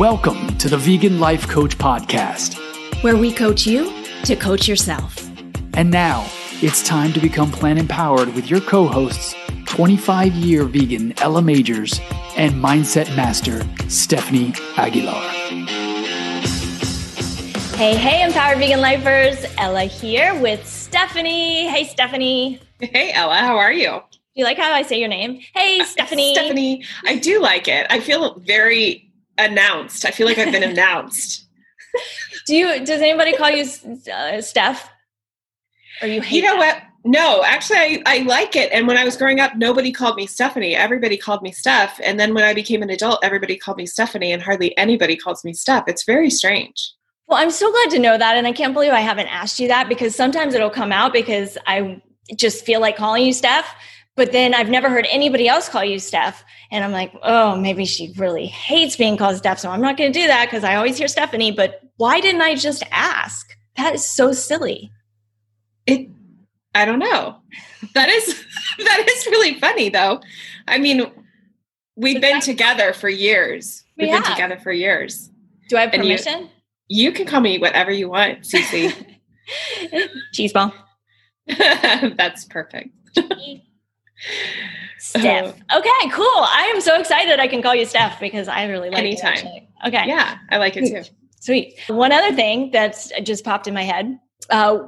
Welcome to the Vegan Life Coach Podcast, where we coach you to coach yourself. And now it's time to become plant empowered with your co hosts, 25 year vegan Ella Magers and mindset master Stephanie Aguilar. Hey, hey, empowered vegan lifers. Ella here with Stephanie. Hey, Stephanie. Hey, Ella, how are you? Do you like how I say your name? Hey, Stephanie. Uh, Stephanie, I do like it. I feel very announced. I feel like I've been announced. do you? Does anybody call you uh, Steph? Or you hate? You know that? what? No, actually, I, I like it. And when I was growing up, nobody called me Stephanie. Everybody called me Steph. And then when I became an adult, everybody called me Stephanie, and hardly anybody calls me Steph. It's very strange. Well, I'm so glad to know that. And I can't believe I haven't asked you that because sometimes it'll come out because I just feel like calling you Steph. But then I've never heard anybody else call you Steph. And I'm like, oh, maybe she really hates being called Steph. So I'm not going to do that because I always hear Stephanie. But why didn't I just ask? That is so silly. It, I don't know. That is, that is really funny though. I mean, we've been together for years. We We've have. been together for years. Do I have And you- permission? You can call me whatever you want, Cece. Cheese ball. That's perfect. Steph. Okay, cool. I am so excited I can call you Steph because I really like Anytime. it. actually. Okay. Yeah, I like it too. Sweet. One other thing that's just popped in my head uh,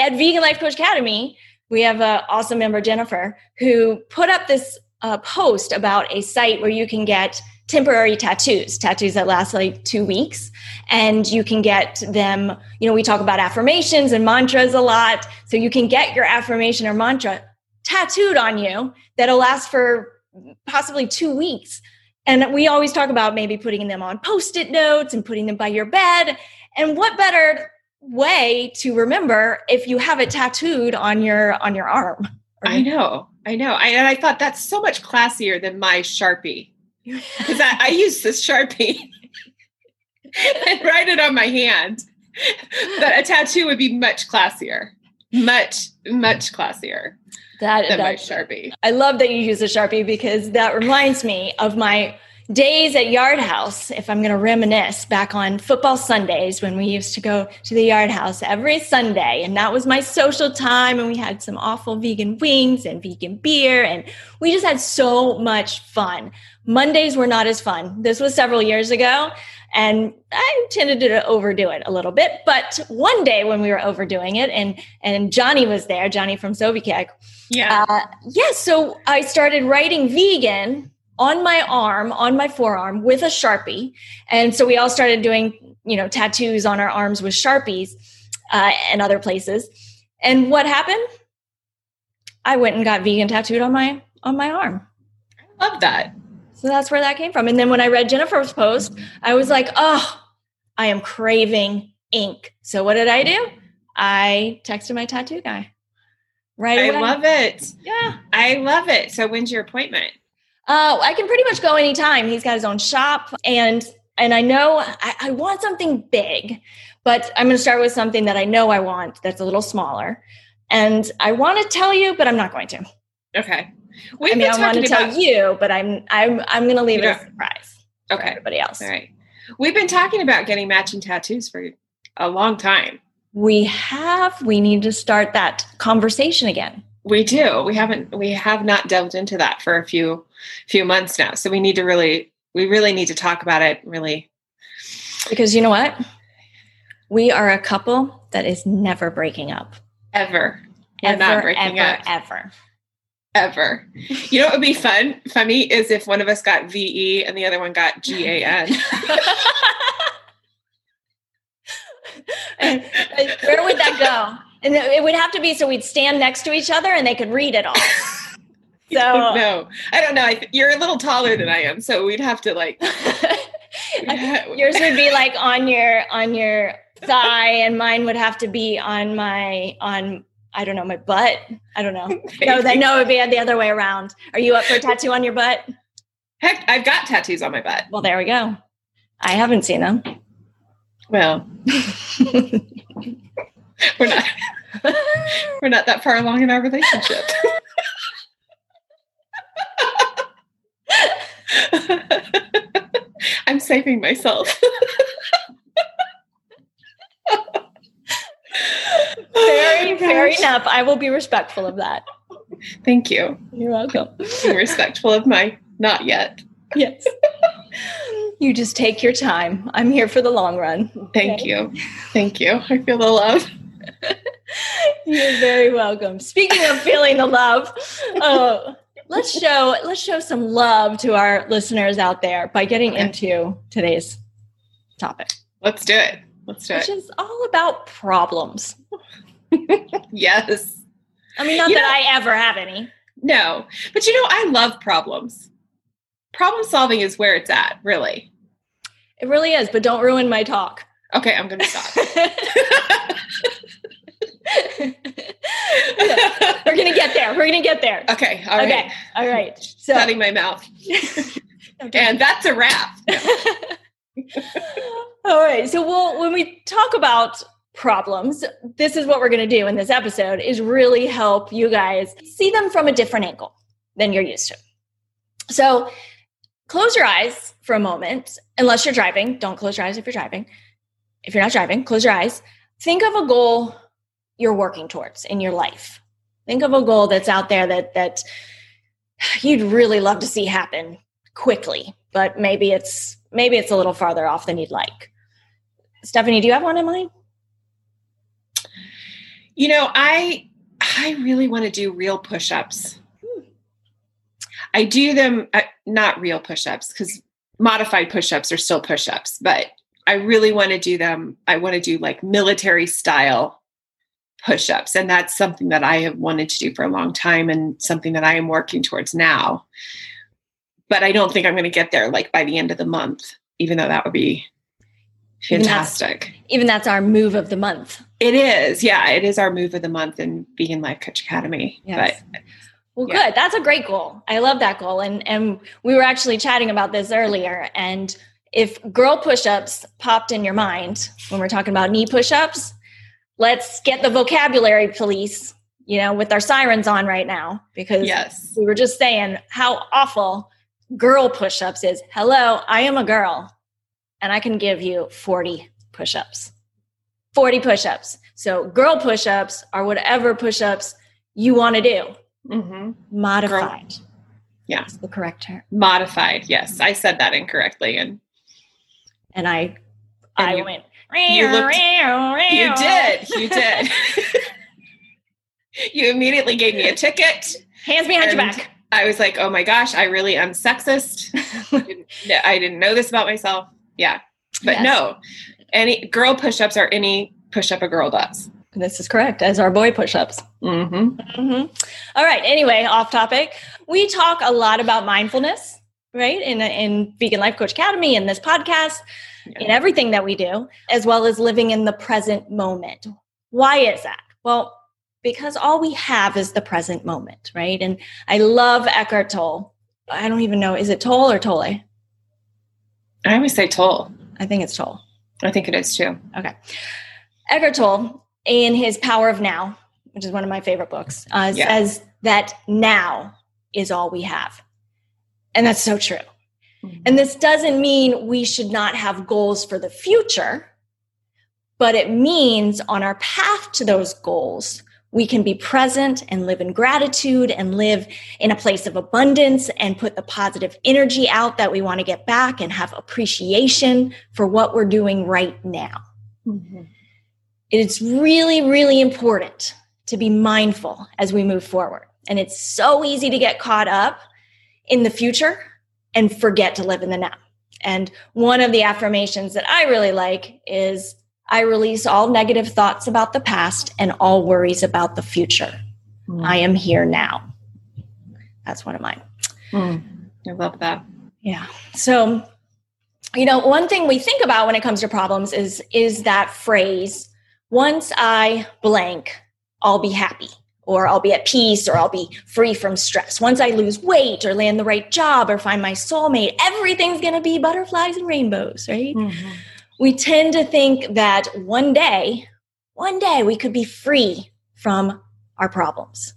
at Vegan Life Coach Academy, we have an awesome member, Jennifer, who put up this uh, post about a site where you can get temporary tattoos, tattoos that last like two weeks. And you can get them, you know, we talk about affirmations and mantras a lot. So you can get your affirmation or mantra tattooed on you that'll last for possibly two weeks. And we always talk about maybe putting them on post it notes and putting them by your bed. And what better way to remember if you have it tattooed on your on your arm? I know, I know. I, and I thought that's so much classier than my Sharpie because I, I use this Sharpie and write it on my hand. But a tattoo would be much classier, much, much classier That, than my Sharpie. I love that you use a Sharpie because that reminds me of my days at Yard House. If I'm going to reminisce back on football Sundays when we used to go to the Yard House every Sunday, and that was my social time, and we had some awful vegan wings and vegan beer, and we just had so much fun. Mondays were not as fun. This was several years ago. And I tended to overdo it a little bit, but one day when we were overdoing it, and and Johnny was there, Johnny from Sovikek, Yeah. uh, yeah, so I started writing vegan on my arm, on my forearm with a Sharpie. And so we all started doing, you know, tattoos on our arms with Sharpies uh, and other places. And what happened? I went and got vegan tattooed on my on my arm. I love that. So that's where that came from. And then when I read Jennifer's post, I was like, oh, I am craving ink. So what did I do? I texted my tattoo guy. Right I away. love it. yeah. I love it. So when's your appointment? Uh, I can pretty much go anytime. He's got his own shop, and and I know I, I want something big, but I'm going to start with something that I know I want that's a little smaller, and I want to tell you, but I'm not going to. Okay. We've I mean, been I want to talking tell you, but I'm I'm I'm going to leave You it a surprise for Okay. everybody else. All right. We've been talking about getting matching tattoos for a long time. We have. We need to start that conversation again. We do. We haven't we have not delved into that for a few few months now. So we need to really we really need to talk about it really. Because you know what? We are a couple that is never breaking up. Ever. Ever, not breaking ever, up. ever. Ever. You know what would be fun? Funny is if one of us got VE and the other one got GAN. And, where would that go? And it would have to be so we'd stand next to each other and they could read it all. So no, I don't know. I th- you're a little taller than I am, so we'd have to like. yours would be like on your on your thigh, and mine would have to be on my on I don't know my butt. I don't know. No, that no, it would be the other way around. Are you up for a tattoo on your butt? Heck, I've got tattoos on my butt. Well, there we go. I haven't seen them. Well, we're not. we're not that far along in our relationship. I'm saving myself. Very, Oh, fair enough. I will be respectful of that. Thank you. You're welcome. Being respectful of my not yet. Yes. you just take your time. I'm here for the long run. Thank Okay. you. Thank you. I feel the love. You're very welcome. Speaking of feeling the love, uh, let's show let's show some love to our listeners out there by getting Okay. into today's topic, Let's do it. Let's do it. which it. is all about problems. Yes. I mean, not You that know- I ever have any. No. But you know, I love problems. Problem solving is where it's at, really. It really is, but don't ruin my talk. Okay, I'm going to stop. We're gonna get there. We're gonna get there. okay, all right. Okay. All right. So Shutting my mouth. okay. And that's a wrap. All right. So we'll when we talk about problems, this is what we're to do in this episode is really help you guys see them from a different angle than you're used to. So close your eyes for a moment, unless you're driving. Don't close your eyes if you're driving. If you're not driving, close your eyes. Think of a goal you're working towards in your life. Think of a goal that's out there that that you'd really love to see happen quickly, but maybe it's maybe it's a little farther off than you'd like. Stephanie, do you have one in mind? You know, I I really want to do real push-ups. I do them uh, not real push-ups because modified push-ups are still push-ups, but I really want to do them. I want to do like military style push-ups, and that's something that I have wanted to do for a long time, and something that I am working towards now. But I don't think I'm going to get there like by the end of the month, even though that would be Even that's- fantastic. Even that's our move of the month. It is, yeah, it is our move of the month in Vegan Life Coach Academy. Yes. But Well, Yeah. good. That's a great goal. I love that goal. And and we were actually chatting about this earlier. And if girl push-ups popped in your mind when we're talking about knee push-ups, let's get the vocabulary police, you know, with our sirens on right now because yes, we were just saying how awful girl push-ups is. Hello, I am a girl and I can give you 40 push-ups. 40 push-ups. So girl push-ups are whatever push-ups you want to do. hmm Modified. Yeah. That's the correct term. modified. Yes, I said that incorrectly, and And I And I you- went you looked- you did, you did. you immediately gave me a ticket. Hands behind your back. I was like, "Oh my gosh, I really am sexist. I didn't know this about myself." Yeah, but Yes. no, any girl push-ups are any push-up a girl does. This is correct, as our boy push-ups. Mm-hmm. hmm All right. Anyway, off topic. We talk a lot about mindfulness, right? In in Vegan Life Coach Academy, in this podcast, in everything that we do, as well as living in the present moment. Why is that? Well, because all we have is the present moment, right? And I love Eckhart Tolle. I don't even know, is it Tolle or Tolle? I always say toll. I think it's Tolle. I think it is too. Okay. Eckhart Tolle, in his Power of Now, which is one of my favorite books, uh, Yeah. says that now is all we have. And that's so true. And this doesn't mean we should not have goals for the future, but it means on our path to those goals, we can be present and live in gratitude and live in a place of abundance and put the positive energy out that we want to get back and have appreciation for what we're doing right now. Mhm. It's really, really important to be mindful as we move forward. And it's so easy to get caught up in the future and forget to live in the now. And one of the affirmations that I really like is I release all negative thoughts about the past and all worries about the future. I am here now. That's one of mine. Mm. I love that. Yeah. So, you know, one thing we think about when it comes to problems is is that phrase, once I blank, I'll be happy or I'll be at peace or I'll be free from stress. Once I lose weight or land the right job or find my soulmate, everything's going to be butterflies and rainbows, right? Mm-hmm. We tend to think that one day, one day we could be free from our problems.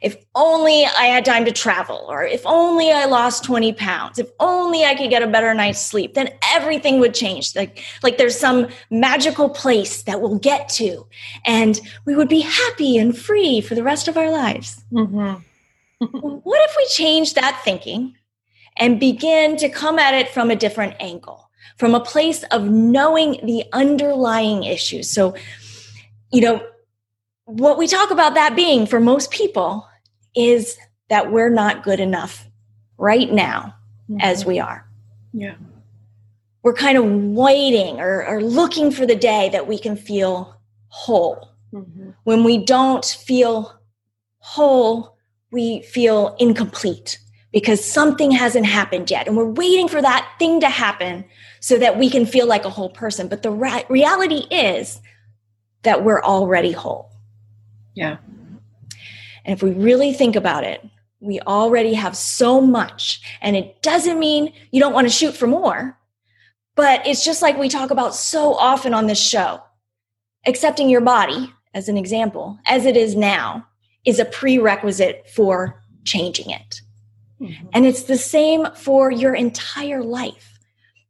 If only I had time to travel, or if only I lost 20 pounds, if only I could get a better night's sleep, then everything would change. Like, like there's some magical place that we'll get to, and we would be happy and free for the rest of our lives. Mm-hmm. what if we change that thinking and begin to come at it from a different angle, from a place of knowing the underlying issues? So, you know, what we talk about that being for most people is that we're not good enough right now mm-hmm. as we are. Yeah. We're kind of waiting or, or looking for the day that we can feel whole. Mm-hmm. When we don't feel whole, we feel incomplete because something hasn't happened yet. And we're waiting for that thing to happen so that we can feel like a whole person. But the ra- reality is that we're already whole. Yeah. And if we really think about it, we already have so much. And it doesn't mean you don't want to shoot for more, but it's just like we talk about so often on this show. Accepting your body, as an example, as it is now, is a prerequisite for changing it. Mm-hmm. And it's the same for your entire life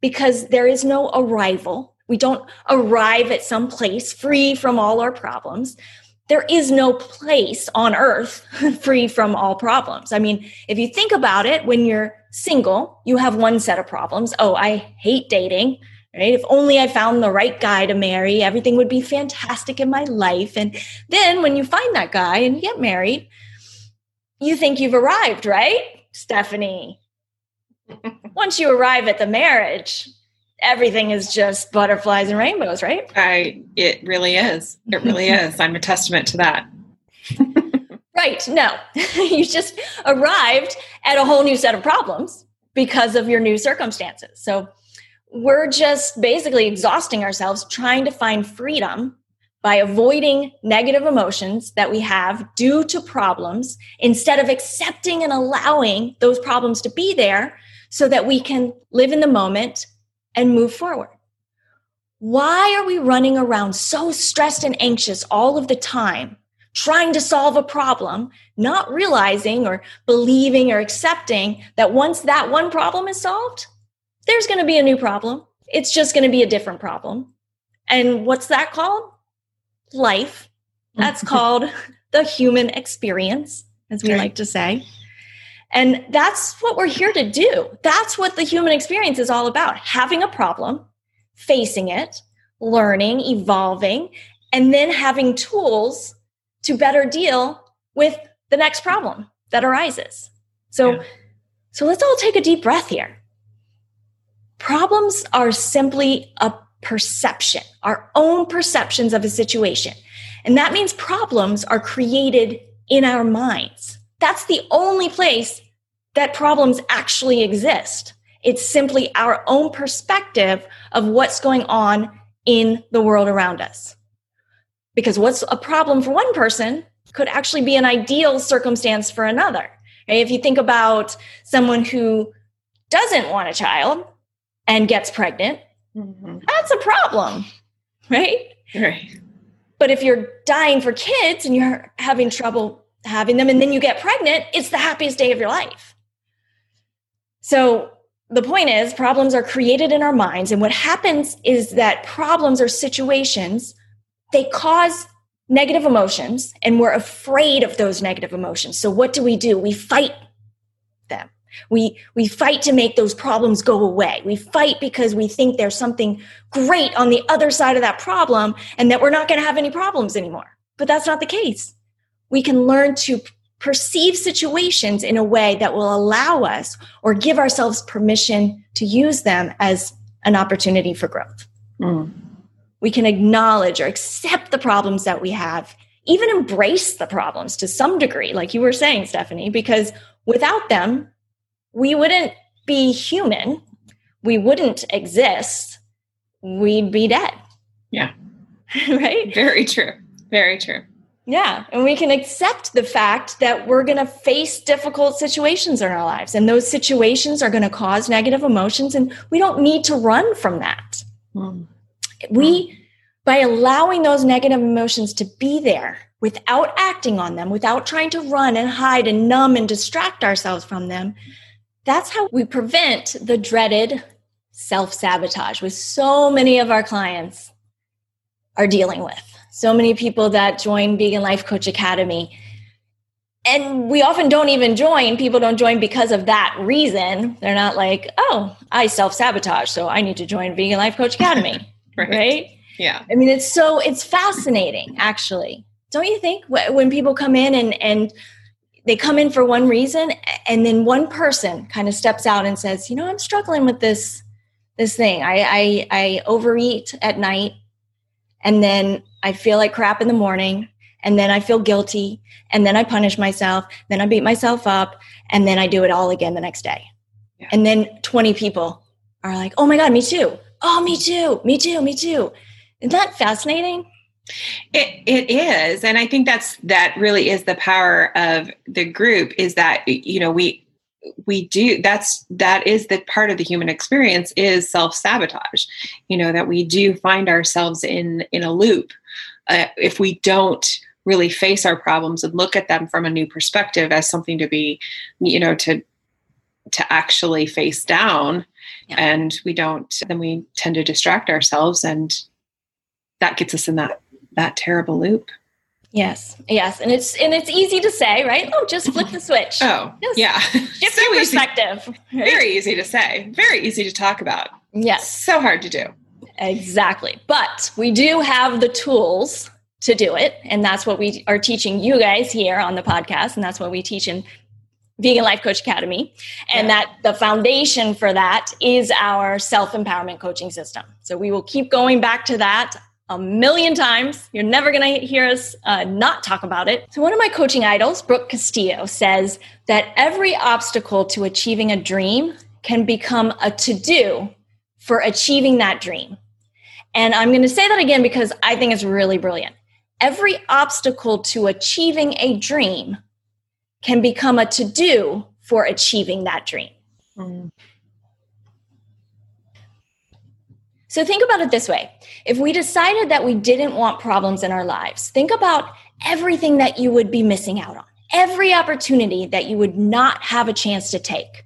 because there is no arrival. We don't arrive at some place free from all our problems there is no place on earth free from all problems. I mean, if you think about it, when you're single, you have one set of problems. Oh, I hate dating, right? If only I found the right guy to marry, everything would be fantastic in my life. And then when you find that guy and you get married, you think you've arrived, right? Stephanie. Once you arrive at the marriage, everything is just butterflies and rainbows, right? I it really is. It really is. I'm a testament to that. right. No. you just arrived at a whole new set of problems because of your new circumstances. So we're just basically exhausting ourselves trying to find freedom by avoiding negative emotions that we have due to problems instead of accepting and allowing those problems to be there so that we can live in the moment and move forward. Why are we running around so stressed and anxious all of the time, trying to solve a problem, not realizing or believing or accepting that once that one problem is solved, there's going to be a new problem. It's just going to be a different problem. And what's that called? Life. That's called the human experience, as we like to say. And that's what we're here to do. That's what the human experience is all about having a problem, facing it, learning, evolving, and then having tools to better deal with the next problem that arises. So, yeah. so let's all take a deep breath here. Problems are simply a perception, our own perceptions of a situation. And that means problems are created in our minds. That's the only place that problems actually exist. It's simply our own perspective of what's going on in the world around us. Because what's a problem for one person could actually be an ideal circumstance for another. If you think about someone who doesn't want a child and gets pregnant, mm-hmm. that's a problem, right? Right. But if you're dying for kids and you're having trouble having them and then you get pregnant, it's the happiest day of your life. So the point is, problems are created in our minds. And what happens is that problems or situations, they cause negative emotions and we're afraid of those negative emotions. So what do we do? We fight them. We, we fight to make those problems go away. We fight because we think there's something great on the other side of that problem and that we're not going to have any problems anymore. But that's not the case. We can learn to perceive situations in a way that will allow us or give ourselves permission to use them as an opportunity for growth. Mm. We can acknowledge or accept the problems that we have, even embrace the problems to some degree, like you were saying, Stephanie, because without them, we wouldn't be human, we wouldn't exist, we'd be dead. Yeah. right? Very true. Very true. Yeah. And we can accept the fact that we're going to face difficult situations in our lives. And those situations are going to cause negative emotions. And we don't need to run from that. Mm. We, by allowing those negative emotions to be there without acting on them, without trying to run and hide and numb and distract ourselves from them, that's how we prevent the dreaded self sabotage, which so many of our clients are dealing with. So many people that join Vegan Life Coach Academy. And we often don't even join. People don't join because of that reason. They're not like, oh, I self sabotage, so I need to join Vegan Life Coach Academy. right. right? Yeah. I mean, it's so, it's fascinating, actually. Don't you think when people come in and, and they come in for one reason and then one person kind of steps out and says, you know, I'm struggling with this, this thing. I, I, I overeat at night and then I feel like crap in the morning and then I feel guilty and then I punish myself, then I beat myself up and then I do it all again the next day. Yeah. And then 20 people are like, "Oh my god, me too." "Oh, me too. Me too. Me too." Isn't that fascinating? It it is, and I think that's that really is the power of the group. Is that you know we we do that's that is the part of the human experience is self sabotage. You know that we do find ourselves in in a loop uh, if we don't really face our problems and look at them from a new perspective as something to be you know to to actually face down yeah. and we don't then we tend to distract ourselves and that gets us in that that terrible loop. Yes, yes, and it's and it's easy to say, right? Oh, just flip the switch. Oh, just yeah, shift so your perspective. Right? Very easy to say, very easy to talk about. Yes, so hard to do. Exactly, but we do have the tools to do it, and that's what we are teaching you guys here on the podcast, and that's what we teach in Vegan Life Coach Academy. And yeah. that the foundation for that is our self empowerment coaching system. So we will keep going back to that a million times. You're never going to hear us uh, not talk about it. So, one of my coaching idols, Brooke Castillo, says that every obstacle to achieving a dream can become a to do for achieving that dream. And I'm going to say that again because I think it's really brilliant. Every obstacle to achieving a dream can become a to do for achieving that dream. Mm. So think about it this way. If we decided that we didn't want problems in our lives, think about everything that you would be missing out on, every opportunity that you would not have a chance to take.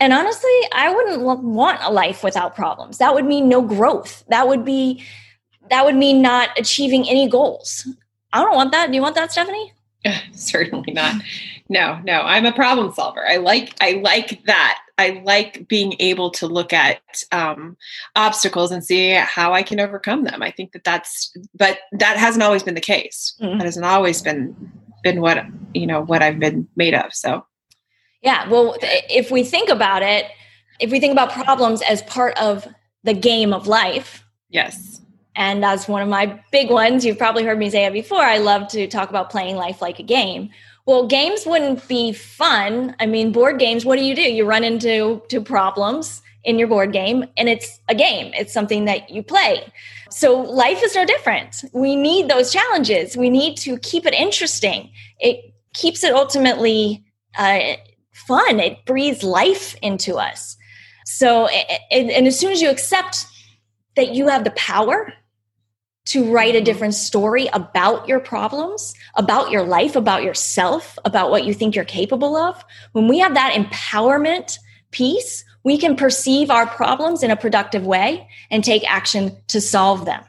And honestly, I wouldn't want a life without problems. That would mean no growth. That would be that would mean not achieving any goals. I don't want that. Do you want that, Stephanie? Certainly not. No, no. I'm a problem solver. I like I like that I like being able to look at um, obstacles and see how I can overcome them. I think that that's, but that hasn't always been the case. Mm-hmm. That hasn't always been been what you know what I've been made of. So, yeah. Well, if we think about it, if we think about problems as part of the game of life, yes. And that's one of my big ones. You've probably heard me say it before. I love to talk about playing life like a game well, games wouldn't be fun. I mean, board games, what do you do? You run into to problems in your board game and it's a game. It's something that you play. So life is no different. We need those challenges. We need to keep it interesting. It keeps it ultimately uh, fun. It breathes life into us. So, and, and as soon as you accept that you have the power to write a different story about your problems, about your life, about yourself, about what you think you're capable of. When we have that empowerment piece, we can perceive our problems in a productive way and take action to solve them.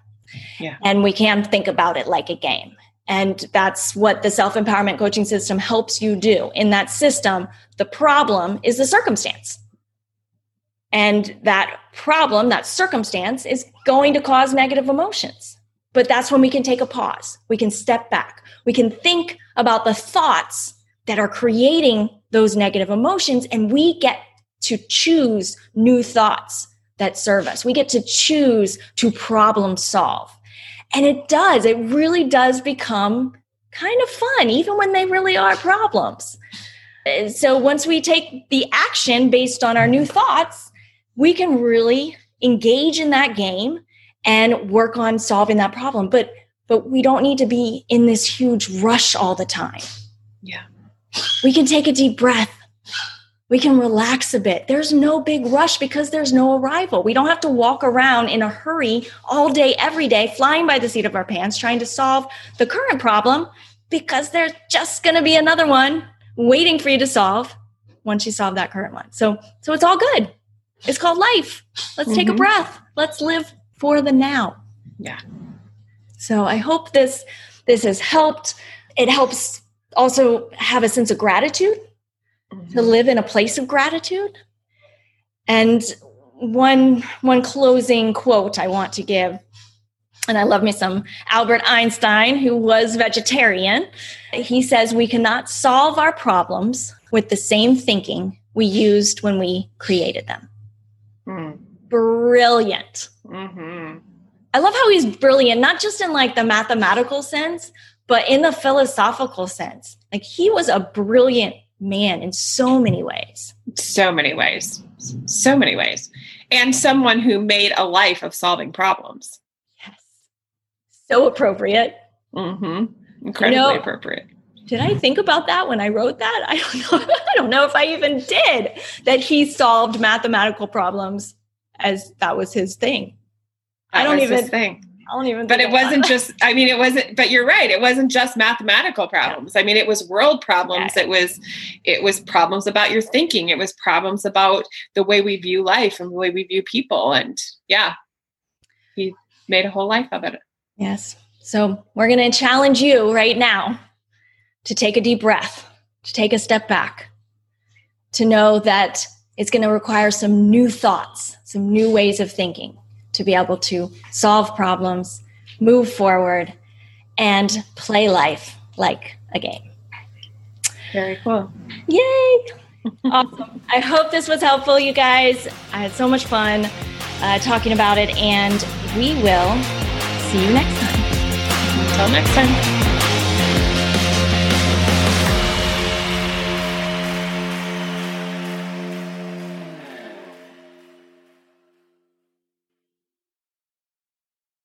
Yeah. And we can think about it like a game. And that's what the self empowerment coaching system helps you do. In that system, the problem is the circumstance. And that problem, that circumstance, is going to cause negative emotions. But that's when we can take a pause. We can step back. We can think about the thoughts that are creating those negative emotions, and we get to choose new thoughts that serve us. We get to choose to problem solve. And it does, it really does become kind of fun, even when they really are problems. So once we take the action based on our new thoughts, we can really engage in that game and work on solving that problem. But but we don't need to be in this huge rush all the time. Yeah. We can take a deep breath we can relax a bit. There's no big rush because there's no arrival. We don't have to walk around in a hurry all day, every day, flying by the seat of our pants, trying to solve the current problem because there's just going to be another one waiting for you to solve once you solve that current one. So, so it's all good. It's called life. Let's mm-hmm. take a mm-hmm. breath. Let's live for the now. Yeah. So I hope this this has helped. It helps also have a sense of gratitude mm-hmm. to live in a place of gratitude. And one one closing quote I want to give and I love me some Albert Einstein, who was vegetarian. He says, We cannot solve our problems with the same thinking we used when we created them. Mm. Brilliant. Mm-hmm. I love how he's brilliant, not just in like the mathematical sense, but in the philosophical sense. Like he was a brilliant man in so many ways. So many ways. So many ways. And someone who made a life of solving problems. Yes. So appropriate. Mm-hmm. Incredibly you know, appropriate. Did I think about that when I wrote that? I don't know. I don't know if I even did that he solved mathematical problems as that was his thing. That I don't even think. I don't even. But it wasn't just. I mean, it wasn't. But you're right. It wasn't just mathematical problems. Yeah. I mean, it was world problems. Yeah. It was, it was problems about your thinking. It was problems about the way we view life and the way we view people. And yeah, he made a whole life of it. Yes. So we're going to challenge you right now to take a deep breath, to take a step back, to know that it's going to require some new thoughts, some new ways of thinking to be able to solve problems, move forward, and play life like a game. Very cool. Yay! awesome. I hope this was helpful, you guys. I had so much fun uh, talking about it, and we will see you next time. Until next time.